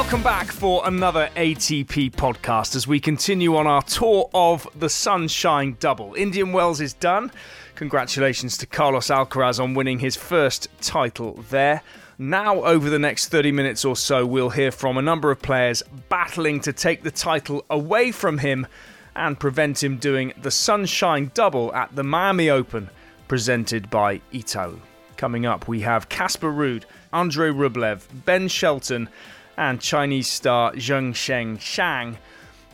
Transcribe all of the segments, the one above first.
Welcome back for another ATP podcast as we continue on our tour of the Sunshine Double. Indian Wells is done. Congratulations to Carlos Alcaraz on winning his first title there. Now, over the next 30 minutes or so, we'll hear from a number of players battling to take the title away from him and prevent him doing the Sunshine Double at the Miami Open, presented by Itaú. Coming up, we have Casper Ruud, Andrey Rublev, Ben Shelton, and Chinese star Juncheng Shang.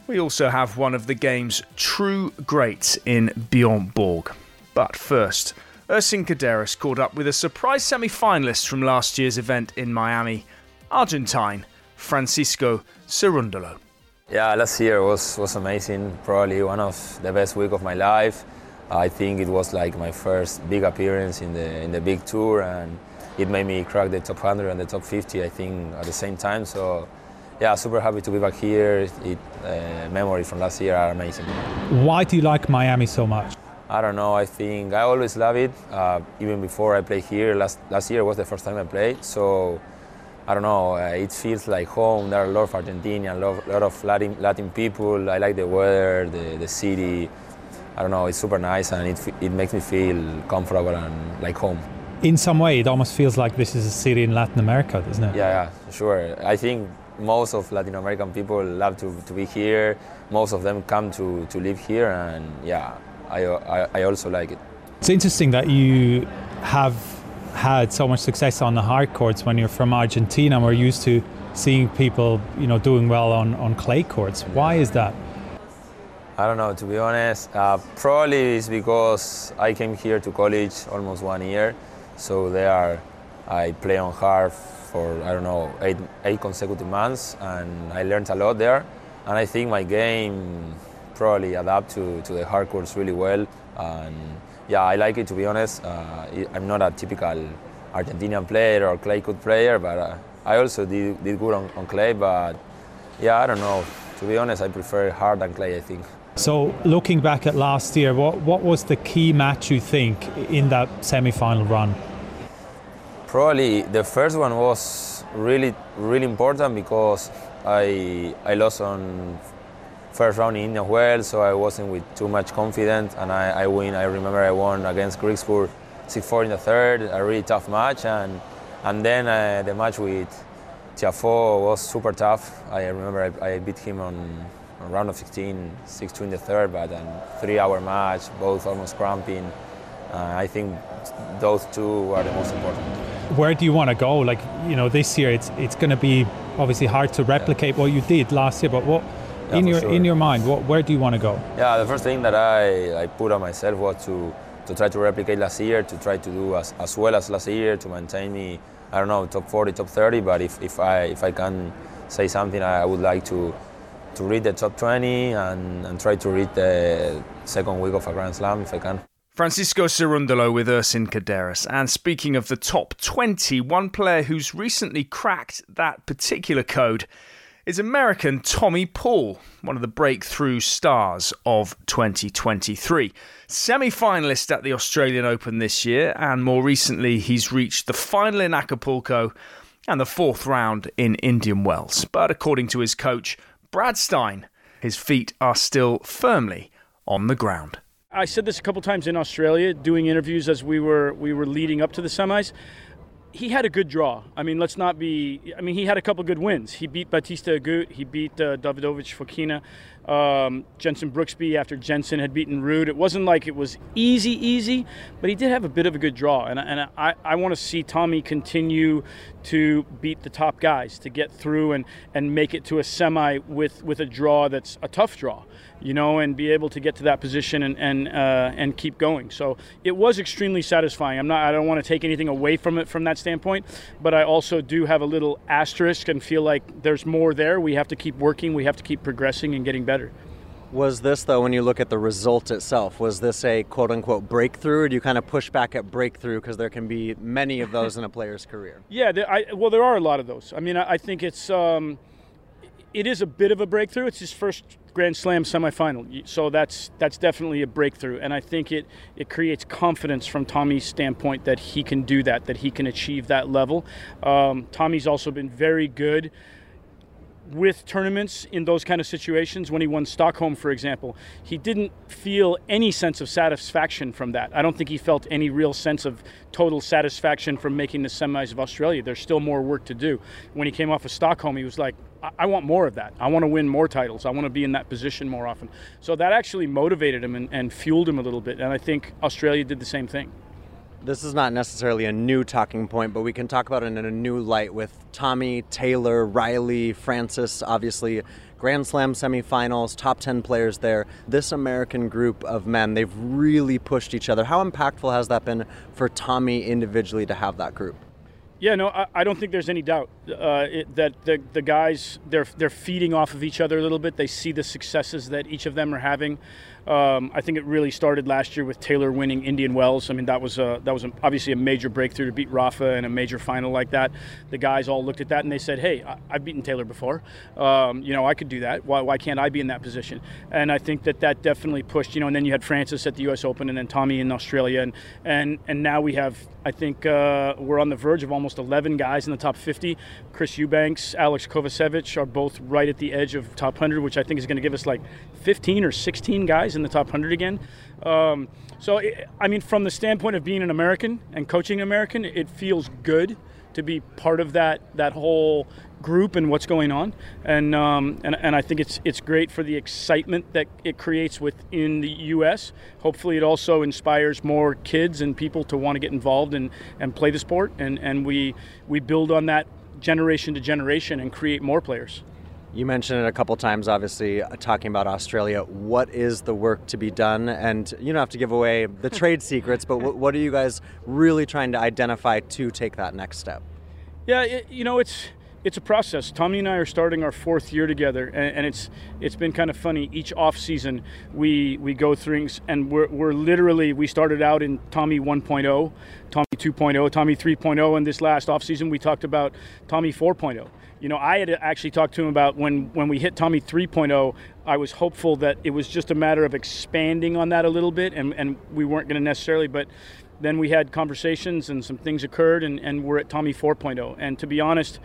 We also have one of the game's true greats in Bjorn Borg. But first, Ersin Kaderis caught up with a surprise semi finalist from last year's event in Miami, Argentine Francisco Cerundolo. Yeah, last year was, was amazing. Probably one of the best week of my life. I think it was like my first big appearance in the in the big tour, and it made me crack the top 100 and the top 50, I think, at the same time. So, yeah, super happy to be back here. It, uh, memories from last year are amazing. Why do you like Miami so much? I don't know. I think I always love it. Uh, even before I played here, last last year was the first time I played. So I don't know. Uh, it feels like home. There are a lot of Argentinian, a lot, lot of Latin, Latin people. I like the weather, the, the city. I don't know. It's super nice and it it makes me feel comfortable and like home in some way, it almost feels like this is a city in Latin America, doesn't it? Yeah, yeah, sure. I think most of Latin American people love to, to be here. Most of them come to, to live here, and yeah, I, I, I also like it. It's interesting that you have had so much success on the hard courts when you're from Argentina. We're used to seeing people, you know, doing well on, on clay courts. Why is that? I don't know, to be honest. Uh, probably it's because I came here to college almost one year so there, I play on hard for I don't know eight eight consecutive months, and I learned a lot there. And I think my game probably adapt to, to the hard courts really well. And yeah, I like it to be honest. Uh, I'm not a typical Argentinian player or clay court player, but uh, I also did, did good on, on clay. But yeah, I don't know. To be honest, I prefer hard than clay. I think. So, looking back at last year, what, what was the key match you think in that semi final run? Probably the first one was really, really important because I, I lost on first round in Indian Wells, so I wasn't with too much confidence, and I, I win. I remember I won against Griekspoor 6-4 in the third, a really tough match, and and then uh, the match with Tiafoe was super tough. I remember I, I beat him on round of 16, 6-2 in the third, but a three-hour match, both almost cramping. Uh, I think those two are the most important. Where do you want to go? Like you know, this year it's it's going to be obviously hard to replicate yeah. what you did last year, but what yeah, in your sure. in your mind, what where do you want to go? Yeah, the first thing that I, I put on myself was to to try to replicate last year, to try to do as, as well as last year, to maintain me, I don't know, top 40, top 30. But if, if I if I can say something, I would like to to read the top 20 and, and try to read the second week of a Grand Slam if I can. Francisco Cerundolo with Ersin Kaderis. And speaking of the top 20, one player who's recently cracked that particular code is American Tommy Paul, one of the breakthrough stars of 2023. Semi finalist at the Australian Open this year, and more recently, he's reached the final in Acapulco and the fourth round in Indian Wells. But according to his coach, Brad Stine, his feet are still firmly on the ground. I said this a couple times in Australia, doing interviews as we were we were leading up to the semis he had a good draw. I mean, let's not be. I mean, he had a couple good wins. He beat Bautista Agut. He beat uh, Davidovich Fokina. Um, Jenson Brooksby after Jenson had beaten Ruud. It wasn't like it was easy, easy, but he did have a bit of a good draw. And, and I, I want to see Tommy continue to beat the top guys to get through and, and make it to a semi with, with a draw that's a tough draw you know, and be able to get to that position and and uh, and keep going. So it was extremely satisfying. I'm not. I don't want to take anything away from it from that standpoint, but I also do have a little asterisk and feel like there's more there. We have to keep working. We have to keep progressing and getting better. Was this though, when you look at the result itself, was this a quote unquote breakthrough? Or do you kind of push back at breakthrough because there can be many of those in a player's career? Yeah, there, I, well, there are a lot of those. I mean, I, I think it's. Um, it is a bit of a breakthrough. It's his first Grand Slam semifinal, so that's that's definitely a breakthrough, and I think it it creates confidence from Tommy's standpoint that he can do that, that he can achieve that level. Um, Tommy's also been very good with tournaments in those kind of situations, when he won Stockholm, for example, he didn't feel any sense of satisfaction from that. I don't think he felt any real sense of total satisfaction from making the semis of Australia. There's still more work to do. When he came off of Stockholm, he was like, I, want more of that. I want to win more titles. I want to be in that position more often. So that actually motivated him and, and fueled him a little bit. And I think Australia did the same thing this is not necessarily a new talking point, but we can talk about it in a new light with Tommy, Taylor, Riley, Francis, obviously Grand Slam semifinals, top 10 players there. This American group of men, they've really pushed each other. How impactful has that been for Tommy individually to have that group? Yeah, no, I, I don't think there's any doubt uh, it, that the, the guys they're they're feeding off of each other a little bit. They see the successes that each of them are having. Um, I think it really started last year with Taylor winning Indian Wells. I mean, that was a, that was a, obviously a major breakthrough to beat Rafa in a major final like that. The guys all looked at that and they said, "Hey, I, have beaten Taylor before. Um, you know, I could do that. Why, why can't I be in that position?" And I think that that definitely pushed. You know, and then you had Francis at the U.S. Open and then Tommy in Australia, and and and now we have. I think uh, we're on the verge of almost 11 guys in the top 50. Chris Eubanks, Alex Kovacevic are both right at the edge of top 100, which I think is going to give us like 15 or 16 guys in the top 100 again. Um, so, it, I mean, from the standpoint of being an American and coaching American, it feels good to be part of that that whole group and what's going on. And um, and, and I think it's it's great for the excitement that it creates within the U.S. Hopefully, it also inspires more kids and people to want to get involved and, and play the sport. And and we we build on that generation to generation and create more players. You mentioned it a couple times, obviously, uh, talking about Australia. What is the work to be done? And you don't have to give away the trade secrets, but what, what are you guys really trying to identify to take that next step? Yeah, it, you know, it's it's a process. Tommy and I are starting our fourth year together, and, and, it's it's been kind of funny. Each off season, we we go through and we're, we're literally we started out in Tommy 1.0, Tommy 2.0, Tommy 3.0, and this last off season we talked about Tommy 4.0 you know, I had actually talked to him about when, when we hit Tommy 3.0, I was hopeful that it was just a matter of expanding on that a little bit, and, and we weren't going to necessarily, but then we had conversations and some things occurred, and, and we're at Tommy 4.0. And to be honest,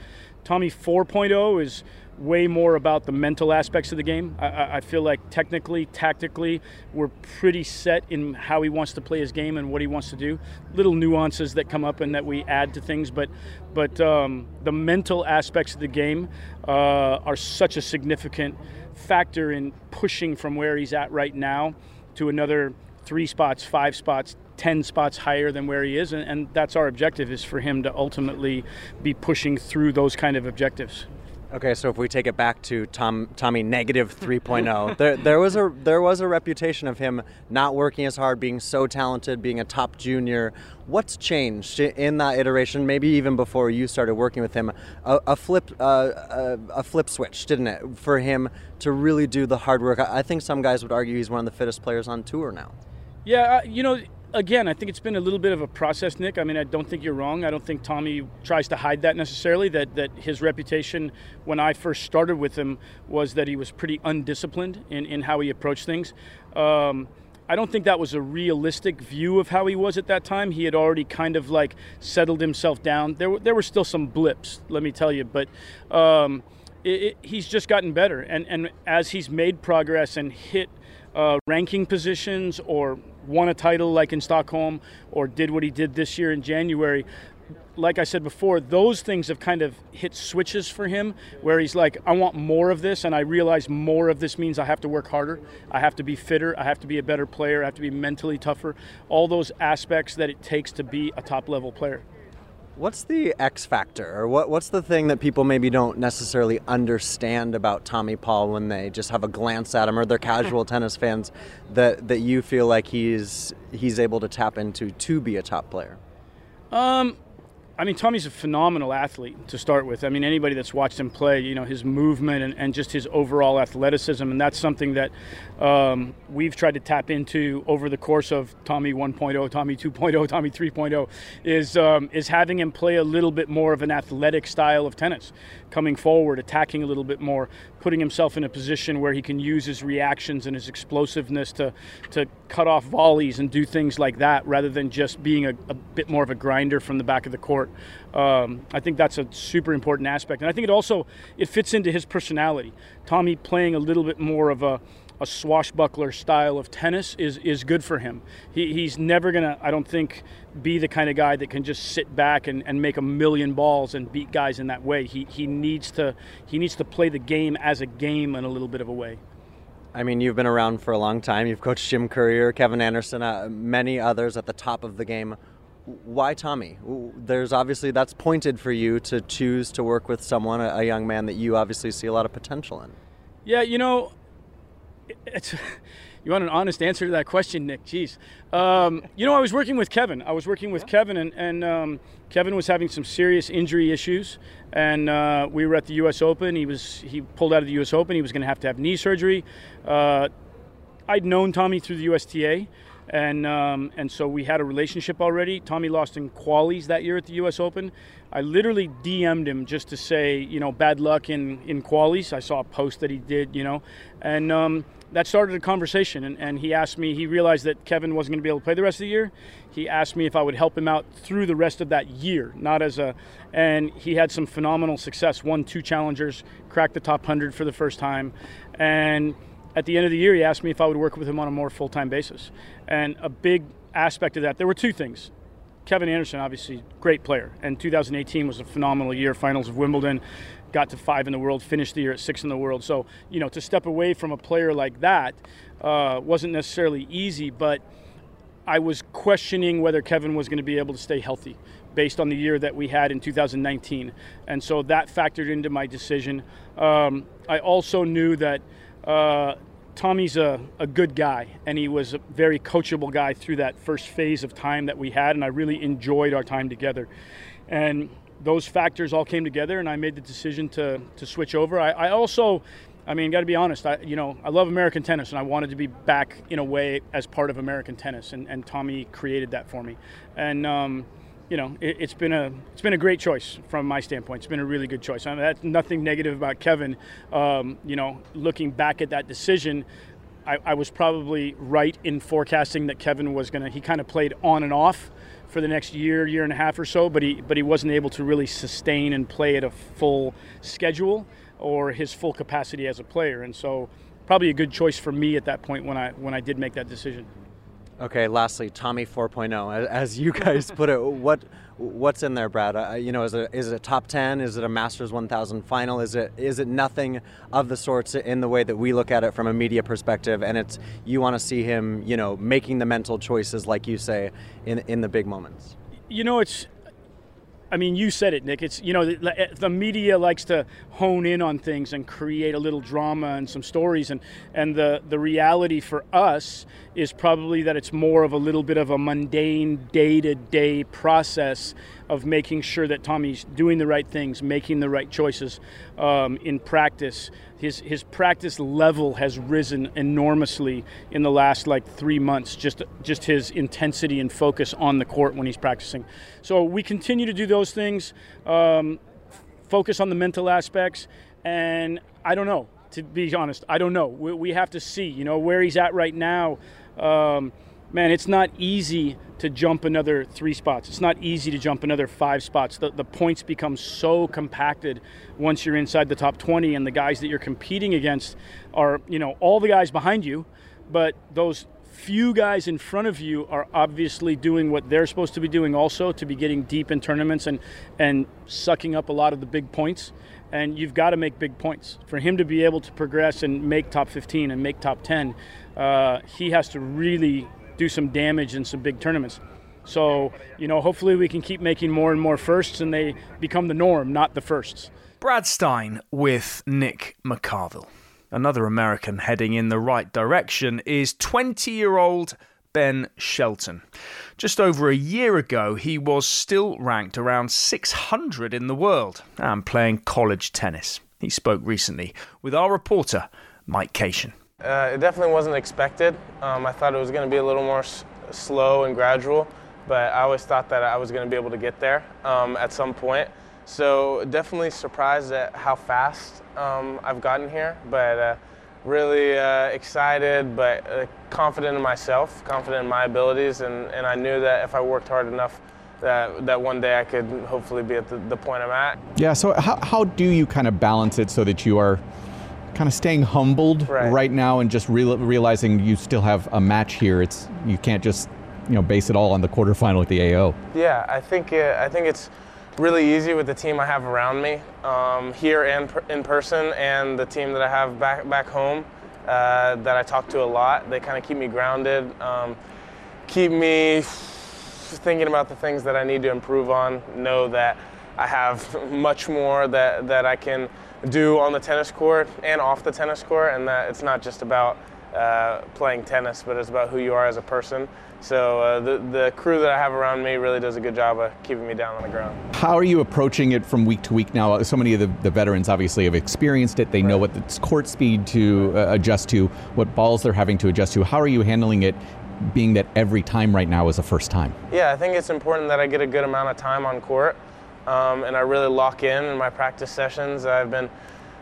Tommy 4.0 is way more about the mental aspects of the game. I, I, feel like technically, tactically, we're pretty set in how he wants to play his game and what he wants to do. Little nuances that come up and that we add to things, but but um, the mental aspects of the game uh, are such a significant factor in pushing from where he's at right now to another three spots, five spots, 10 spots higher than where he is and, and, that's our objective is for him to ultimately be pushing through those kind of objectives Okay, so if we take it back to Tom, Tommy negative 3.0, there, there was a there was a reputation of him not working as hard, being so talented, being a top junior. What's changed in that iteration? Maybe even before you started working with him, a, a flip uh, a, a, flip switch, didn't it, for him to really do the hard work? I, I think some guys would argue he's one of the fittest players on tour now. Yeah, uh, you know again, I think it's been a little bit of a process, Nick. I mean, I don't think you're wrong. I don't think Tommy tries to hide that necessarily. That that his reputation when I first started with him was that he was pretty undisciplined in, in how he approached things. Um, I don't think that was a realistic view of how he was at that time. He had already kind of like settled himself down. There were there were still some blips, let me tell you, but. Um, it, it, he's just gotten better, and, and as he's made progress and hit uh, ranking positions or won a title like in Stockholm or did what he did this year in January. Like I said before, those things have kind of hit switches for him where he's like, I want more of this, and I realize more of this means I have to work harder. I have to be fitter. I have to be a better player. I have to be mentally tougher. All those aspects that it takes to be a top level player. What's the X factor, or what, what's the thing that people maybe don't necessarily understand about Tommy Paul when they just have a glance at him, or they're casual tennis fans that that you feel like he's he's able to tap into to be a top player? Um, I mean, Tommy's a phenomenal athlete to start with. I mean, anybody that's watched him play, you know, his movement and, and just his overall athleticism, and that's something that um, we've tried to tap into over the course of Tommy 1.0, Tommy 2.0, Tommy 3.0, is um, is having him play a little bit more of an athletic style of tennis, coming forward, attacking a little bit more, putting himself in a position where he can use his reactions and his explosiveness to to cut off volleys and do things like that rather than just being a, a bit more of a grinder from the back of the court. Um, I think that's a super important aspect, and I think it also it fits into his personality. Tommy playing a little bit more of a a swashbuckler style of tennis is is good for him. He, he's never gonna, I don't think, be the kind of guy that can just sit back and, and make a million balls and beat guys in that way. He he needs to he needs to play the game as a game in a little bit of a way. I mean, you've been around for a long time. You've coached Jim Courier, Kevin Anderson, uh, many others at the top of the game. Why Tommy? There's obviously that's pointed for you to choose to work with someone, a, a young man that you obviously see a lot of potential in. Yeah, you know, you want an honest answer to that question, Nick? Jeez. Um, you know, I was working with Kevin. I was working with yeah. Kevin, and, and um, Kevin was having some serious injury issues, and uh, we were at the U.S. Open. He was he pulled out of the U.S. Open. He was going to have to have knee surgery. Uh, I'd known Tommy through the USTA, and um, and so we had a relationship already. Tommy lost in qualies that year at the U.S. Open. I literally DM'd him just to say, you know, bad luck in in qualies. I saw a post that he did, you know, and um, that started a conversation. And, and he asked me. He realized that Kevin wasn't going to be able to play the rest of the year. He asked me if I would help him out through the rest of that year, not as a. And he had some phenomenal success. Won two challengers, cracked the top hundred for the first time, and at the end of the year, he asked me if I would work with him on a more full time basis. And a big aspect of that, there were two things. Kevin Anderson, obviously, great player. And 2018 was a phenomenal year, finals of Wimbledon, got to five in the world, finished the year at six in the world. So, you know, to step away from a player like that uh, wasn't necessarily easy, but I was questioning whether Kevin was going to be able to stay healthy based on the year that we had in 2019. And so that factored into my decision. Um, I also knew that uh, Tommy's a, a good guy, and he was a very coachable guy through that first phase of time that we had, and I really enjoyed our time together. And those factors all came together, and I made the decision to, to switch over. I, I also, I mean, got to be honest, I, you know, I love American tennis, and I wanted to be back in a way as part of American tennis, and, and Tommy created that for me. And, um, you know, it, has been a it's been a great choice from my standpoint. It's been a really good choice. I mean, that's nothing negative about Kevin. Um, you know, looking back at that decision, I, I, was probably right in forecasting that Kevin was gonna. He kind of played on and off for the next year, year and a half or so, but he but he wasn't able to really sustain and play at a full schedule or his full capacity as a player. And so, probably a good choice for me at that point when I when I did make that decision. Okay, lastly, Tommy 4.0. As you guys put it, what what's in there, Brad? Uh, you know, is it is it a top 10? Is it a Masters 1000 final? Is it is it nothing of the sorts in the way that we look at it from a media perspective? And it's you want to see him, you know, making the mental choices, like you say, in in the big moments. You know, it's I mean, you said it, Nick. It's you know the, eh, the, media likes to hone in on things and create a little drama and some stories, and and the the reality for us is probably that it's more of a little bit of a mundane day to day process of making sure that Tommy's doing the right things, making the right choices um, in practice. His his practice level has risen enormously in the last like three months. Just just his intensity and focus on the court when he's practicing. So we continue to do those things. Um, focus on the mental aspects, and I don't know. To be honest, I don't know. We, we have to see. You know where he's at right now. Um, man, it's not easy to jump another three spots. It's not easy to jump another five spots. The, the points become so compacted once you're inside the top 20, and the guys that you're competing against are, you know, all the guys behind you, but those few guys in front of you are obviously doing what they're supposed to be doing also to be getting deep in tournaments and and sucking up a lot of the big points and you've got to make big points for him to be able to progress and make top 15 and make top 10 uh, he has to really do some damage in some big tournaments. So, you know, hopefully we can keep making more and more firsts and they become the norm, not the firsts. Brad Stine with Nick McCarville. Another American heading in the right direction is 20 year old Ben Shelton. Just over a year ago, he was still ranked around 600 in the world and playing college tennis. He spoke recently with our reporter, Mike Cation. Uh, it definitely wasn't expected. Um, I thought it was going to be a little more slow and gradual, but I always thought that I was going to be able to get there um, at some point. So definitely surprised at how fast um, I've gotten here, but uh, really uh, excited, but uh, confident in myself, confident in my abilities, and, and I knew that if I worked hard enough, that, that one day I could hopefully be at the, the point I'm at. Yeah, so how, how do you kind of balance it so that you are kind of staying humbled Right. right, now and just real, realizing you still have a match here? It's You can't just you know base it all on the quarterfinal with the AO. Yeah, I think uh, I think it's really easy with the team I have around me um, here and per- in person, and the team that I have back back home uh, that I talk to a lot. They kind of keep me grounded, um, keep me thinking about the things that I need to improve on. Know that I have much more that that I can do on the tennis court and off the tennis court, and that it's not just about uh, playing tennis, but it's about who you are as a person. So uh, the the crew that I have around me really does a good job of keeping me down on the ground. How are you approaching it from week to week now? So many of the, the veterans obviously have experienced it. They know what the court speed to uh, adjust to, what balls they're having to adjust to. How are you handling it, being that every time right now is a first time? Yeah, I think it's important that I get a good amount of time on court, um, and I really lock in in my practice sessions. I've been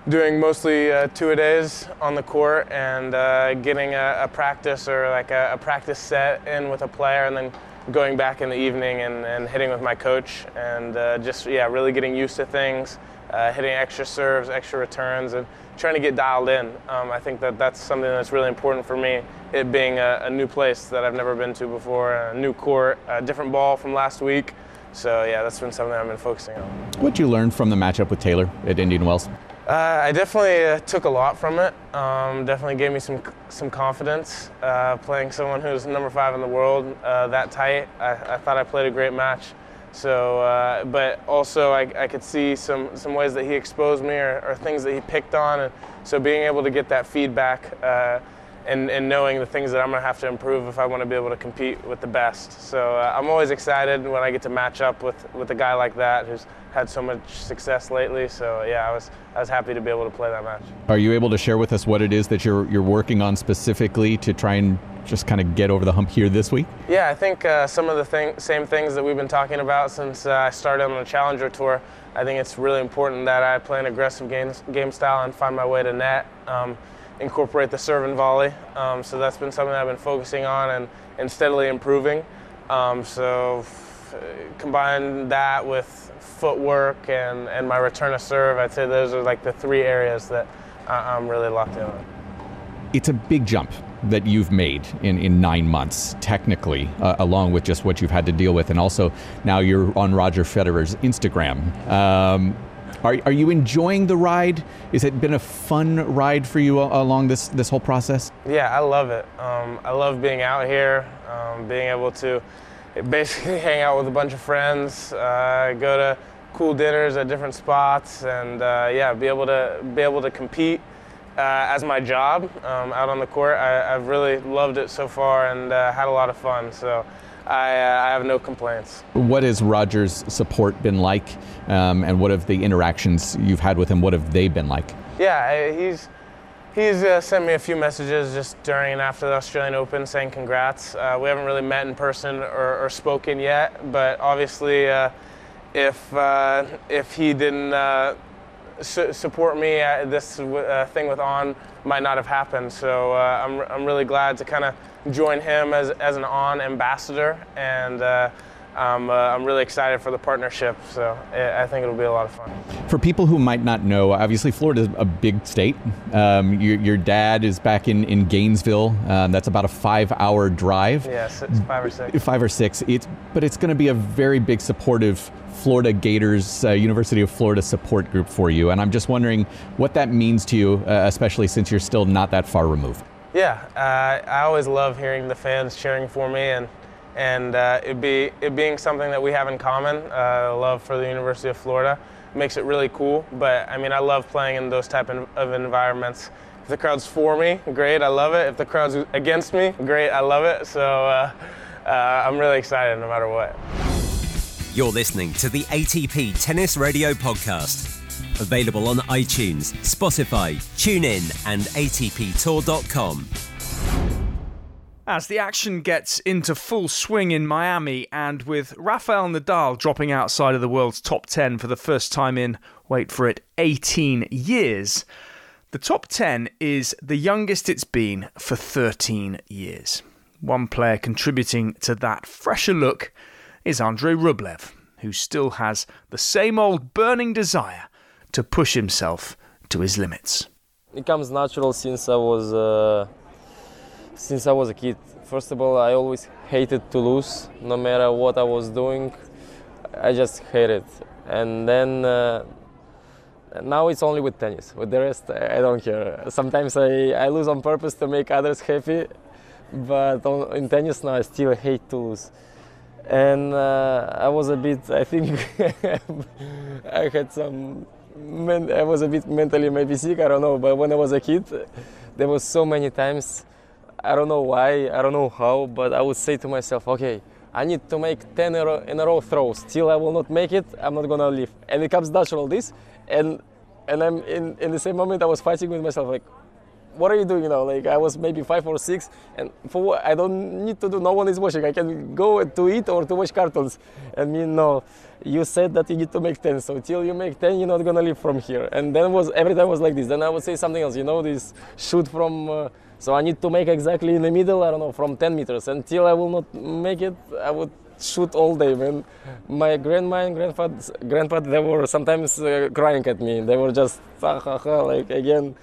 doing mostly uh, two a days on the court and uh, getting a, a practice or like a, a practice set in with a player, and then going back in the evening and, and hitting with my coach, and uh, just yeah, really getting used to things, uh, hitting extra serves, extra returns, and trying to get dialed in. Um, I think that that's something that's really important for me. It being a, a new place that I've never been to before, a new court, a different ball from last week. So yeah, that's been something I've been focusing on. What did you learn from the matchup with Taylor at Indian Wells? Uh, I definitely uh, took a lot from it. Um, definitely gave me some some confidence. Uh, playing someone who's number five in the world uh, that tight, I, I thought I played a great match. So, uh, but also I, I could see some some ways that he exposed me or, or things that he picked on, and so being able to get that feedback uh, and, and knowing the things that I'm gonna have to improve if I want to be able to compete with the best. So uh, I'm always excited when I get to match up with, with a guy like that who's had so much success lately. So yeah, I was I was happy to be able to play that match. Are you able to share with us what it is that you're you're working on specifically to try and just kind of get over the hump here this week? Yeah, I think uh, some of the thing, same things that we've been talking about since uh, I started on the Challenger Tour. I think it's really important that I play an aggressive game, game style and find my way to net, um, incorporate the serve and volley. Um, so that's been something that I've been focusing on and, and steadily improving. Um, so f- combine that with footwork and, and my return to serve, I'd say those are like the three areas that I- I'm really locked in on. It's a big jump that you've made in, in nine months, technically, uh, along with just what you've had to deal with. And also now you're on Roger Federer's Instagram. Um, are, are you enjoying the ride? Has it been a fun ride for you along this, this whole process? Yeah, I love it. Um, I love being out here, um, being able to basically hang out with a bunch of friends, uh, go to cool dinners at different spots, and uh, yeah, be able to be able to compete uh, as my job um, out on the court. I, I've really loved it so far and uh, had a lot of fun. So I, uh, I have no complaints. What has Roger's support been like? Um, and what have the interactions you've had with him, what have they been like? Yeah, he's he's uh, sent me a few messages just during and after the Australian Open saying congrats. Uh, we haven't really met in person or, or spoken yet, but obviously, uh, if uh, if he didn't uh, su- support me, uh, this uh, thing with On might not have happened. So uh, I'm I'm really glad to kind of join him as as an On ambassador and. I'm, uh, I'm really excited for the partnership, so I think it'll be a lot of fun. For people who might not know, obviously Florida is a big state. Um, your, your dad is back in, in Gainesville. Um, that's about a five hour drive. Yes, it's five or six. Five or six. It's, but it's going to be a very big supportive Florida Gators, uh, University of Florida support group for you. And I'm just wondering what that means to you, uh, especially since you're still not that far removed. Yeah, uh, I always love hearing the fans cheering for me, and and uh, it be it being something that we have in common, uh, love for the University of Florida, makes it really cool. But I mean, I love playing in those type of environments. If the crowd's for me, great, I love it. If the crowd's against me, great, I love it. So uh, uh, I'm really excited no matter what. You're listening to the ATP Tennis Radio Podcast. Available on iTunes, Spotify, TuneIn, and ATPTour.com. As the action gets into full swing in Miami, and with Rafael Nadal dropping outside of the world's top 10 for the first time in, wait for it, 18 years, The top 10 is the youngest it's been for 13 years. One player contributing to that fresher look is Andrey Rublev, who still has the same old burning desire to push himself to his limits. It comes natural since I was uh, since I was a kid. First of all, I always hated to lose, no matter what I was doing. I just hated, and then uh, now it's only with tennis. With the rest, I don't care. Sometimes I, I lose on purpose to make others happy, but on, in tennis now I still hate to lose. And uh, I was a bit, I think, I had some, I was a bit mentally maybe sick, I don't know, but when I was a kid, there was so many times, I don't know why, I don't know how, but I would say to myself, okay, I need to make 10 in a, row, throws. Till I will not make it, I'm not gonna leave. And it comes natural this, and and I'm in, in the same moment I was fighting with myself like what are you doing now? Like I was maybe five or six and for what I don't need to do no one is watching. I can go to eat or to watch cartoons. And me no. You said that you need to make 10 so till you make 10 you're not gonna leave from here. And then was every time was like this. Then I would say something else. You know this shoot from uh, so I need to make exactly in the middle I don't know from 10 meters until I will not make it I would shoot all day, man. My grandma and grandpa, grandpa, they were sometimes uh, crying at me. They were just ha ha ha, like again.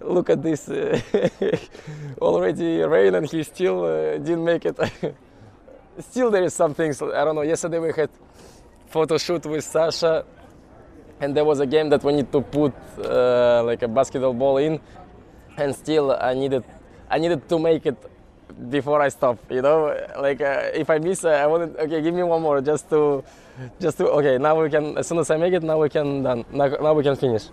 Look at this, uh, already rain and he still uh, didn't make it. still, there is some things. I don't know. Yesterday we had photo shoot with Sasha, and there was a game that we need to put uh, like a basketball ball in, and still I needed, I needed to make it before I stop. You know, like uh, if I miss, uh, I want to, okay, give me one more just to, just to okay. Now we can. As soon as I make it, now we can done. Now, now we can finish.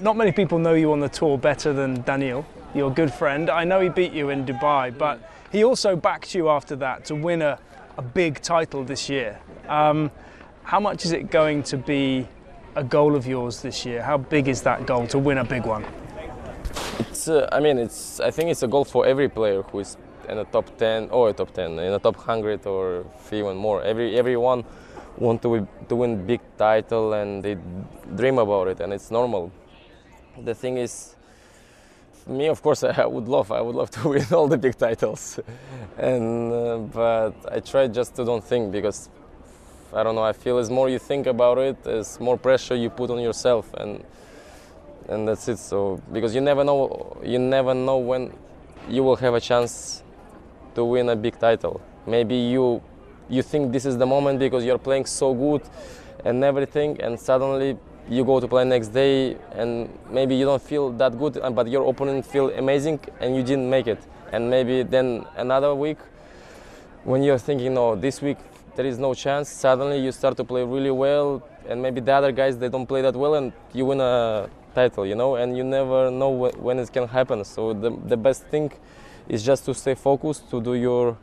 Not many people know you on the tour better than Daniel, your good friend. I know he beat you in Dubai, but he also backed you after that to win a, a big title this year. Um, how much is it going to be a goal of yours this year? How big is that goal to win a big one? Uh, I mean, it's. I think it's a goal for every player who is in the top 10 or a top 10, in the top 100 or even more. Every everyone want to to win big title and they dream about it, and it's normal. The thing is, me, of course, I would love. I would love to win all the big titles, and uh, but I try just to don't think because I don't know. I feel as more you think about it, as more pressure you put on yourself, and and that's it. So because you never know, you never know when you will have a chance to win a big title. Maybe you you think this is the moment because you're playing so good and everything, and suddenly you go to play next day and maybe you don't feel that good, uh, but your opponent feel amazing and you didn't make it. And maybe then another week when you're thinking, no, this week there is no chance. Suddenly you start to play really well, and maybe the other guys they don't play that well, and you win a title, you know. And you never know when it can happen. So the the best thing is just to stay focused, to do your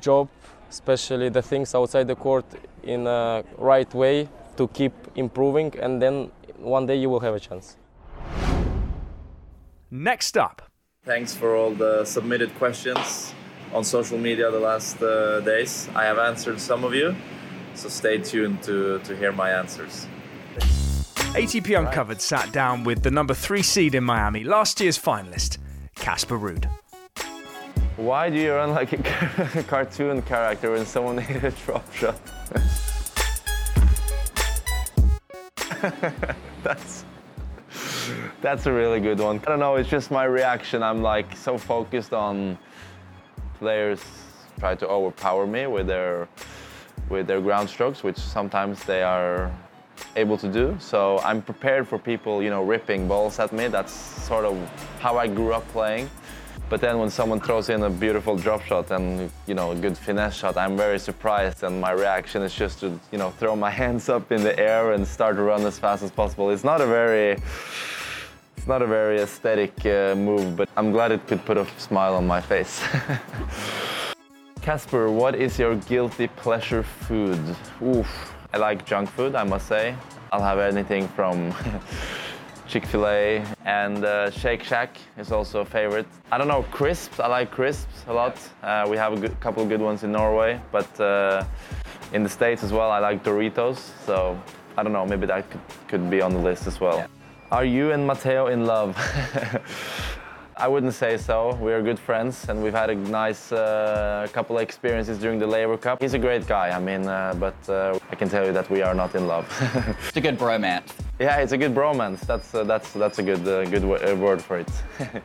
job, especially the things outside the court, in a right way, to keep improving, and then one day you will have a chance. Next up. Thanks for all the submitted questions on social media the last uh, days. I have answered some of you, so stay tuned to, to hear my answers. ATP Uncovered sat down with the number three seed in Miami, last year's finalist, Casper Ruud. Why do you run like a cartoon character when someone hit a drop shot? that's that's a really good one. I don't know, it's just my reaction. I'm like so focused on players try to overpower me with their with their ground strokes, which sometimes they are able to do. So I'm prepared for people, you know, ripping balls at me. That's sort of how I grew up playing. But then when someone throws in a beautiful drop shot and you know a good finesse shot, I'm very surprised, and my reaction is just to you know throw my hands up in the air and start to run as fast as possible. It's not a very it's not a very aesthetic uh, move, but I'm glad it could put a smile on my face. Casper, what is your guilty pleasure food? Oof, I like junk food, I must say. I'll have anything from Chick-fil-A and uh, Shake Shack is also a favorite. I don't know, crisps, I like crisps a lot. Uh, we have a good, couple of good ones in Norway, but uh, in the States as well, I like Doritos. So I don't know, maybe that could, could be on the list as well. Are you and Matteo in love? I wouldn't say so. We are good friends, and we've had a nice uh, couple of experiences during the Laver Cup. He's a great guy. I mean, uh, but uh, I can tell you that we are not in love. it's a good bromance. Yeah, it's a good bromance. That's uh, that's that's a good uh, good w- word for it.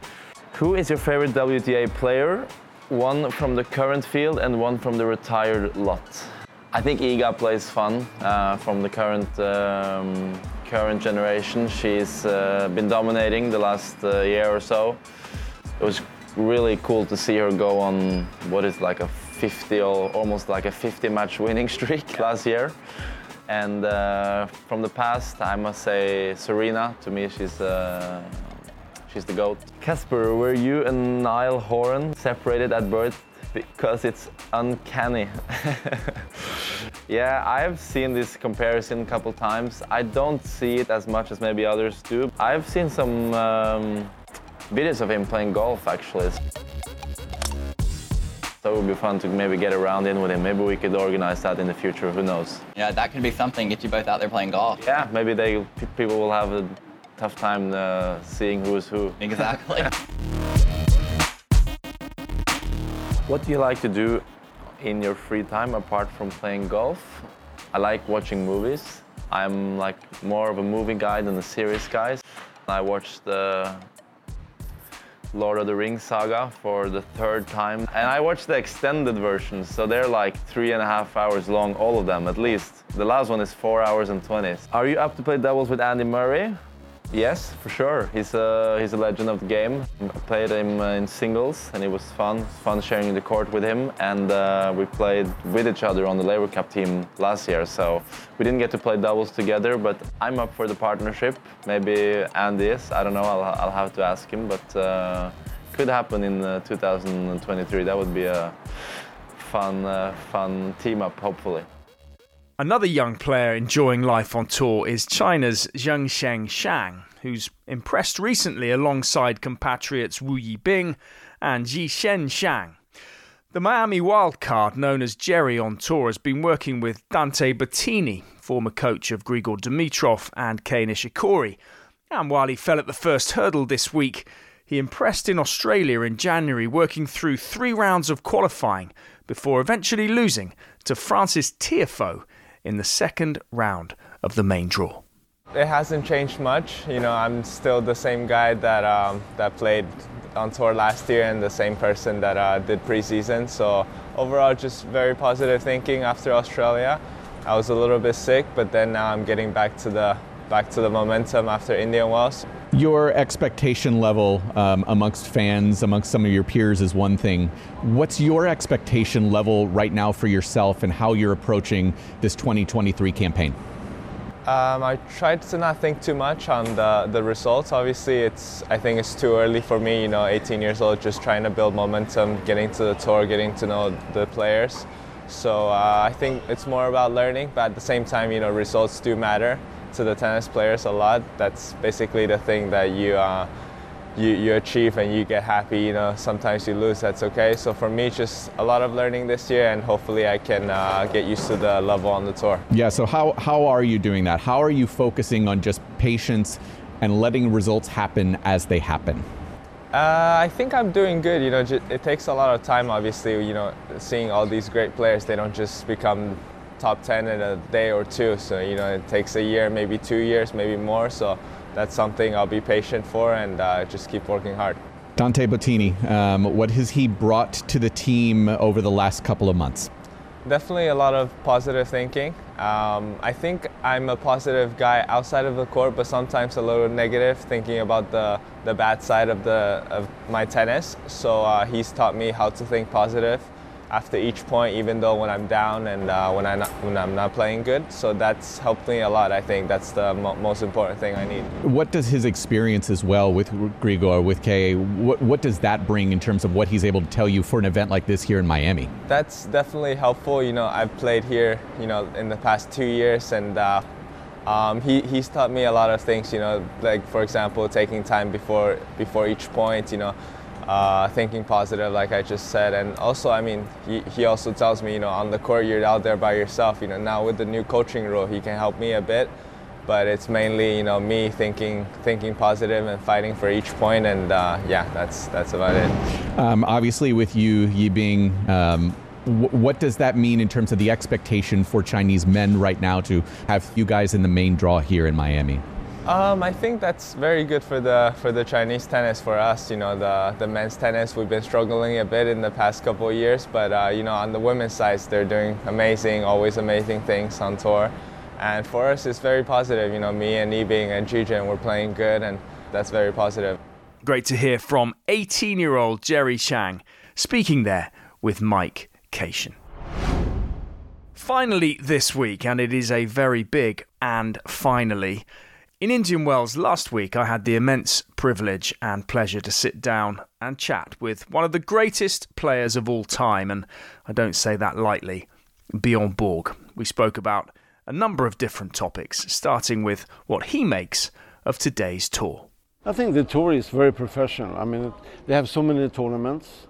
Who is your favorite WTA player? One from the current field and one from the retired lot. I think Iga plays fun uh, from the current um, current generation. She's been dominating the last year or so it was really cool to see her go on what is like a 50 or almost like a 50 match winning streak last year. And uh, from the past, I must say Serena. To me, she's uh, she's the goat. Casper, were you and Niall Horan separated at birth? Because it's uncanny. yeah, I've seen this comparison a couple times. I don't see it as much as maybe others do. I've seen some. Um, videos of him playing golf actually. So it would be fun to maybe get around in with him. Maybe we could organize that in the future. Who knows? Yeah, that could be something. Get you both out there playing golf. Yeah, maybe they people will have a tough time uh, seeing who's who. Exactly. what do you like to do in your free time apart from playing golf? I like watching movies. I'm like more of a movie guy than a series guy. I watched the Lord of the Rings saga for the third time. And I watched the extended versions, so they're like three and a half hours long, all of them at least. The last one is four hours and 20. Are you up to play doubles with Andy Murray? Yes, for sure. He's a, he's a legend of the game. I played him uh, in singles and it was fun. Fun sharing the court with him. And uh, we played with each other on the Laver Cup team last year. So we didn't get to play doubles together, but I'm up for the partnership. Maybe Andy is. I don't know. I'll, I'll have to ask him. But uh, could happen in uh, 2023. That would be a fun, uh, fun team up, hopefully. Another young player enjoying life on tour is China's Juncheng Shang, who's impressed recently alongside compatriots Wu Yibing and Zhizhen Zhang. The Miami wildcard, known as Jerry on tour, has been working with Dante Bottini, former coach of Grigor Dimitrov and Kei Nishikori. And while he fell at the first hurdle this week, he impressed in Australia in January, working through three rounds of qualifying before eventually losing to Frances Tiafoe in the second round of the main draw. It hasn't changed much. You know, I'm still the same guy that um, that played on tour last year and the same person that uh, did preseason. So overall, just very positive thinking after Australia. I was a little bit sick, but then now I'm getting back to the back to the momentum after Indian Wells. Your expectation level um, amongst fans, amongst some of your peers, is one thing. What's your expectation level right now for yourself and how you're approaching this 2023 campaign? Um, I tried to not think too much on the, the results. Obviously, it's I think it's too early for me. You know, 18 years old, just trying to build momentum, getting to the tour, getting to know the players. So uh, I think it's more about learning, but at the same time, you know, results do matter to the tennis players a lot. That's basically the thing that you, uh, you you achieve and you get happy. You know, sometimes you lose, that's okay. So for me, just a lot of learning this year, and hopefully I can uh, get used to the level on the tour. Yeah. So how how are you doing that? How are you focusing on just patience and letting results happen as they happen? Uh, I think I'm doing good. You know, it takes a lot of time. Obviously, you know, seeing all these great players, they don't just become top 10 in a day or two. So, you know, it takes a year, maybe two years, maybe more. So that's something I'll be patient for and uh, just keep working hard. Dante Bottini, um, what has he brought to the team over the last couple of months? Definitely a lot of positive thinking. Um, I think I'm a positive guy outside of the court, but sometimes a little negative, thinking about the, the bad side of, the, of my tennis. So uh, he's taught me how to think positive after each point, even though when I'm down and uh, when, I not, when I'm not playing good. So that's helped me a lot. I think that's the mo- most important thing I need. What does his experience as well with Grigor, with Kei, what, what does that bring in terms of what he's able to tell you for an event like this here in Miami? That's definitely helpful. You know, I've played here, you know, in the past two years and uh, um, he, he's taught me a lot of things, you know, like for example, taking time before before each point, you know, uh, thinking positive, like I just said. And also, I mean, he, he also tells me, you know, on the court, you're out there by yourself. You know, now with the new coaching rule, he can help me a bit. but it's mainly you know me thinking thinking positive and fighting for each point, and uh, yeah, that's that's about it. Um, obviously, with you, Yibing um, what does that mean in terms of the expectation for Chinese men right now to have you guys in the main draw here in Miami? Um, I think that's very good for the for the Chinese tennis for us. You know, the the men's tennis we've been struggling a bit in the past couple of years, but uh, you know, on the women's side, they're doing amazing, always amazing things on tour, and for us, it's very positive. You know, me and Yibing and Zhizhen, we're playing good, and that's very positive. Great to hear from 18-year-old Jerry Shang speaking there with Mike Cation. Finally, this week, and it is a very big and finally. In Indian Wells last week, I had the immense privilege and pleasure to sit down and chat with one of the greatest players of all time, and I don't say that lightly, Bjorn Borg. We spoke about a number of different topics, starting with what he makes of today's tour. I think the tour is very professional. I mean, they have so many tournaments.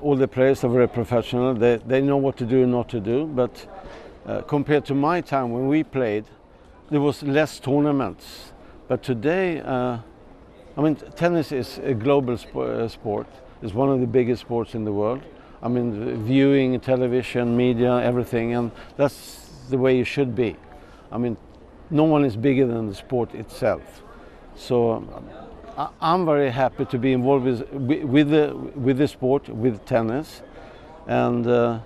All the players are very professional. They, they know what to do and not to do. But uh, compared to my time when we played, there was less tournaments but today, uh, I mean, tennis is a global sp- uh, sport. It's one of the biggest sports in the world. I mean, viewing, television, media, everything, and that's the way it should be. I mean, no one is bigger than the sport itself. So I, am very happy to be involved with, with, the, with the sport, with tennis, and uh,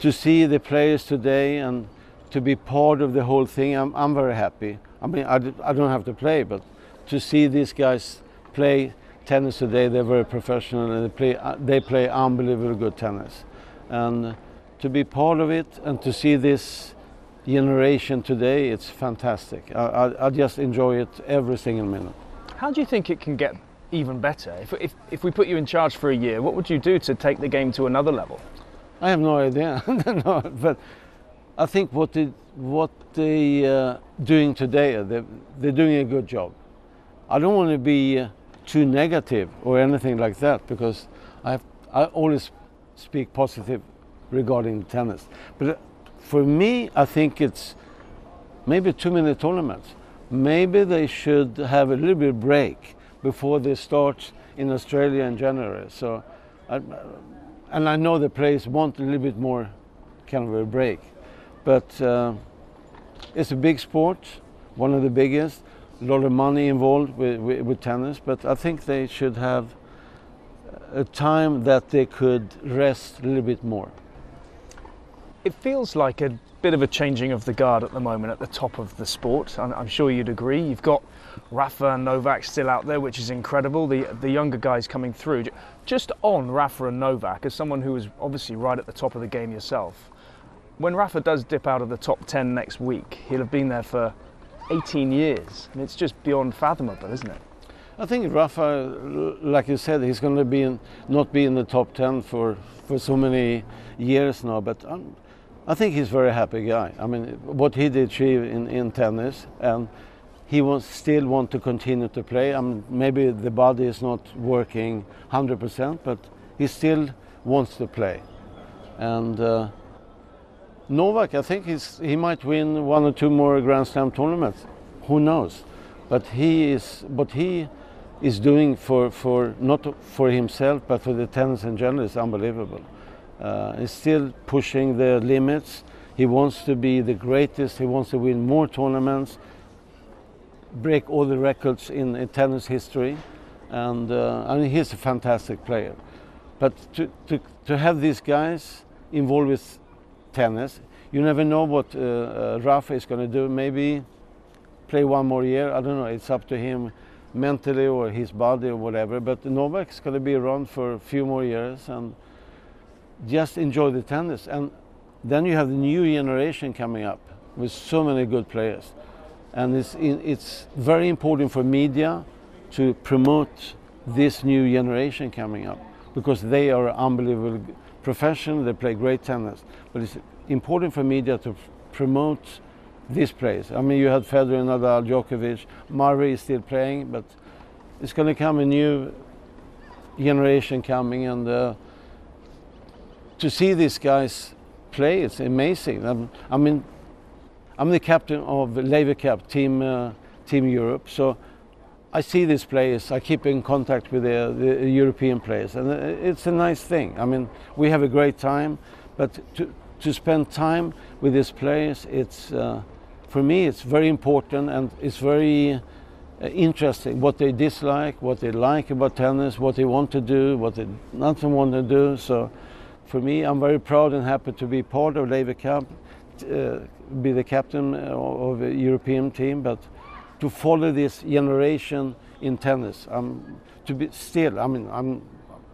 to see the players today and to be part of the whole thing, I'm, I'm very happy. I mean, I, I don't have to play, but to see these guys play tennis today, they're very professional and they play, uh, they play unbelievably good tennis. And to be part of it and to see this generation today, it's fantastic. I, I, I just enjoy it every single minute. How do you think it can get even better? If, if, if we put you in charge for a year, what would you do to take the game to another level? I have no idea, no, but I think what the, what they uh, doing today, they're, they're doing a good job. I don't want to be uh, too negative or anything like that because I, have, I always speak positive regarding tennis. But uh, for me, I think it's maybe too many tournaments. Maybe they should have a little bit break before they start in Australia in January. So, I, and I know the players want a little bit more kind of a break. But uh, it's a big sport, one of the biggest. A lot of money involved with, with, with, tennis, but I think they should have a time that they could rest a little bit more. It feels like a bit of a changing of the guard at the moment at the top of the sport. I'm, sure you'd agree. You've got Rafa and Novak still out there, which is incredible. The the younger guys coming through. Just on Rafa and Novak, as someone who is obviously right at the top of the game yourself, when Rafa does dip out of the top 10 next week, he'll have been there for 18 years. And it's just beyond fathomable, isn't it? I think Rafa, like you said, he's going to be in, not be in the top 10 for, for so many years now, but I'm, I think he's a very happy guy. I mean, what he did achieve in, in tennis, and he wants, still want to continue to play. I mean, maybe the body is not working 100%, but he still wants to play. And uh, Novak, I think he might win one or two more Grand Slam tournaments. Who knows? But he is what he is doing for, for not for himself but for the tennis in general is unbelievable. Uh, he's still pushing the limits. He wants to be the greatest. He wants to win more tournaments, break all the records in, in tennis history, and uh, I mean he's a fantastic player. But to, to, to have these guys involved with tennis. You never know what uh, uh, Rafa is going to do. Maybe play one more year. I don't know. It's up to him mentally or his body or whatever. But Novak is going to be around for a few more years and just enjoy the tennis. And then you have the new generation coming up with so many good players. And it's, it's very important for media to promote this new generation coming up because they are unbelievable professional, they play great tennis. But it's important for media to promote this place. I mean, you had Federer, and Nadal, Djokovic, Murray is still playing, but it's going to come a new generation coming, and uh, to see these guys play, it's amazing. I mean, I'm the captain of Laver Cup Team uh, Team Europe. So I see these players. I keep in contact with the, the European players, and it's a nice thing. I mean, we have a great time, but to to spend time with these players, it's uh, for me it's very important and it's very uh, interesting what they dislike, what they like about tennis, what they want to do, what they not want to do. So for me, I'm very proud and happy to be part of Laver Cup, uh, be the captain of a European team, but to follow this generation in tennis. Um, to be still, I mean, I'm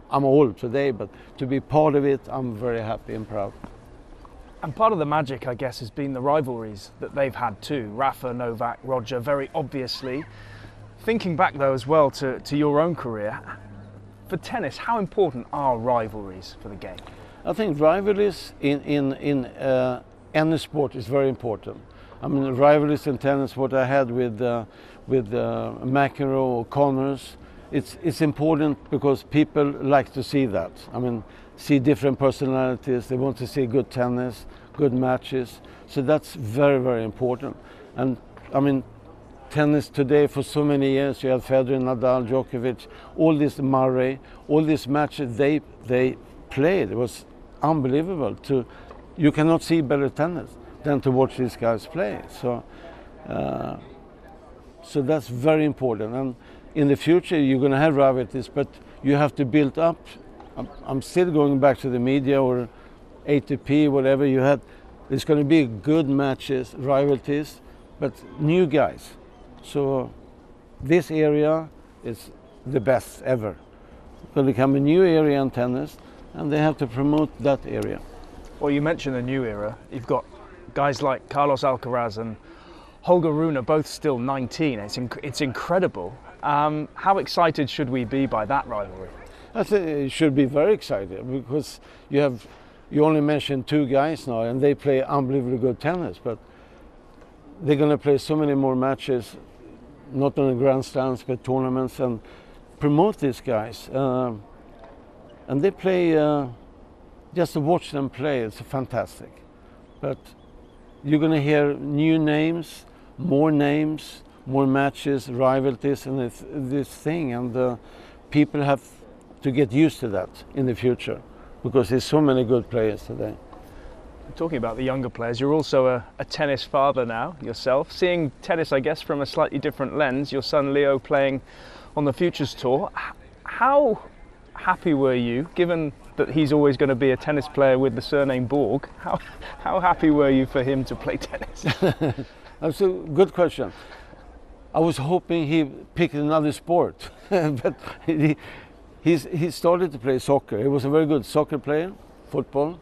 I'm old today, but to be part of it, I'm very happy and proud. And part of the magic, I guess, has been the rivalries that they've had too. Rafa, Novak, Roger, very obviously. Thinking back though as well to, to your own career, for tennis, how important are rivalries for the game? I think rivalries in, in, in uh, any sport is very important. I mean, rivalries in tennis, what I had with, uh, with uh, McEnroe or Connors, it's, it's important because people like to see that. I mean, see different personalities, they want to see good tennis, good matches. So that's very, very important. And I mean, tennis today for so many years, you have Federer, Nadal, Djokovic, all these Murray, all these matches they, they played. It was unbelievable. To, you cannot see better tennis than to watch these guys play. So, uh, so that's very important. And in the future, you're going to have rivalries, but you have to build up. I'm, I'm still going back to the media or ATP, whatever you had. There's going to be good matches, rivalries, but new guys. So this area is the best ever. It's going to become a new area in tennis, and they have to promote that area. Well, you mentioned the new era. You've got guys like Carlos Alcaraz and Holger Rune, are both still 19. It's, inc- it's incredible. Um, how excited should we be by that rivalry? I think it should be very excited because you have you only mentioned two guys now, and they play unbelievably good tennis. But they're going to play so many more matches, not only Grand Slams but tournaments, and promote these guys. Uh, and they play. Uh, just to watch them play, it's fantastic. But you're going to hear new names, more names, more matches, rivalries, and this, this thing. And uh, people have to get used to that in the future because there's so many good players today. Talking about the younger players, you're also a, a, tennis father now yourself. Seeing tennis, I guess, from a slightly different lens. Your son Leo playing on the Futures Tour. How happy were you, given that he's always going to be a tennis player with the surname Borg? How, how happy were you for him to play tennis? That's a good question. I was hoping he picked another sport, but he, he started to play soccer. He was a very good soccer player, football,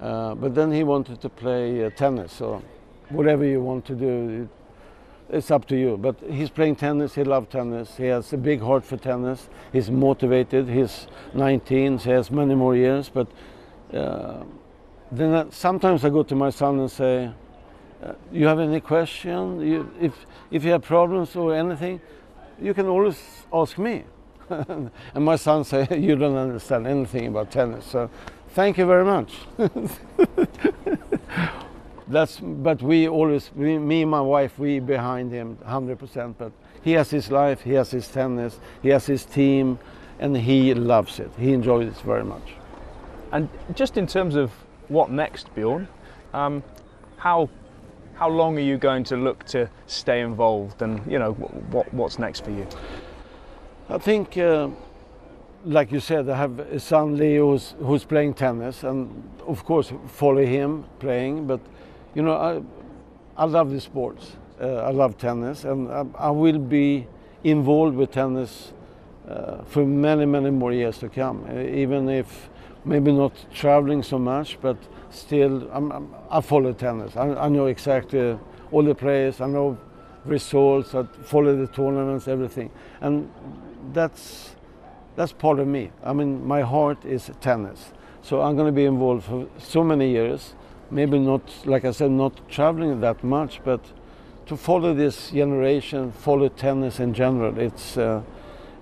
uh, but then he wanted to play uh, tennis. So whatever you want to do, it's up to you. But he's playing tennis. He loves tennis. He has a big heart for tennis. He's motivated. He's 19. So he has many more years. But uh, then I, sometimes I go to my son and say, uh, "You have any question? You, if if you have problems or anything, you can always ask me." and my son say, "You don't understand anything about tennis." So, thank you very much. That's, but we always, we, me and my wife, we behind him 100%. But he has his life, he has his tennis, he has his team, and he loves it. He enjoys it very much. And just in terms of what next, Bjorn, um, how how long are you going to look to stay involved, and you know what what's next for you? I think, uh, like you said, I have a son Leo who's, who's playing tennis, and of course follow him playing, but you know, I, I love the sports. Uh, I love tennis, and I, I, will be involved with tennis uh, for many, many more years to come. Uh, even if maybe not traveling so much, but still, I'm, I'm, i follow tennis. I, I, know exactly all the players. I know results. I follow the tournaments, everything, and that's that's part of me. I mean, my heart is tennis, so I'm going to be involved for so many years maybe not, like I said, not traveling that much, but to follow this generation, follow tennis in general, it's, uh,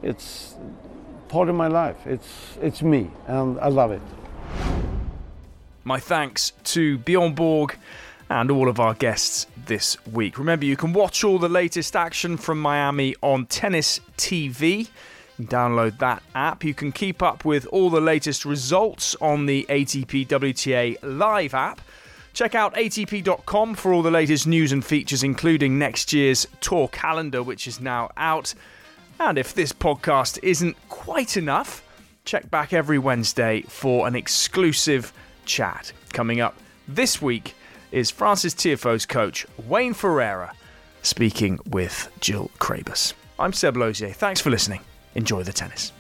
it's part of my life. It's, it's me, and I love it. My thanks to Bjorn Borg and all of our guests this week. Remember, you can watch all the latest action from Miami on Tennis TV. Download that app. You can keep up with all the latest results on the ATP WTA Live app. Check out ATP.com for all the latest news and features, including next year's tour calendar, which is now out. And if this podcast isn't quite enough, check back every Wednesday for an exclusive chat. Coming up this week is Frances Tiafoe's coach, Wayne Ferreira, speaking with Jill Craybas. I'm Seb Lozier. Thanks for listening. Enjoy the tennis.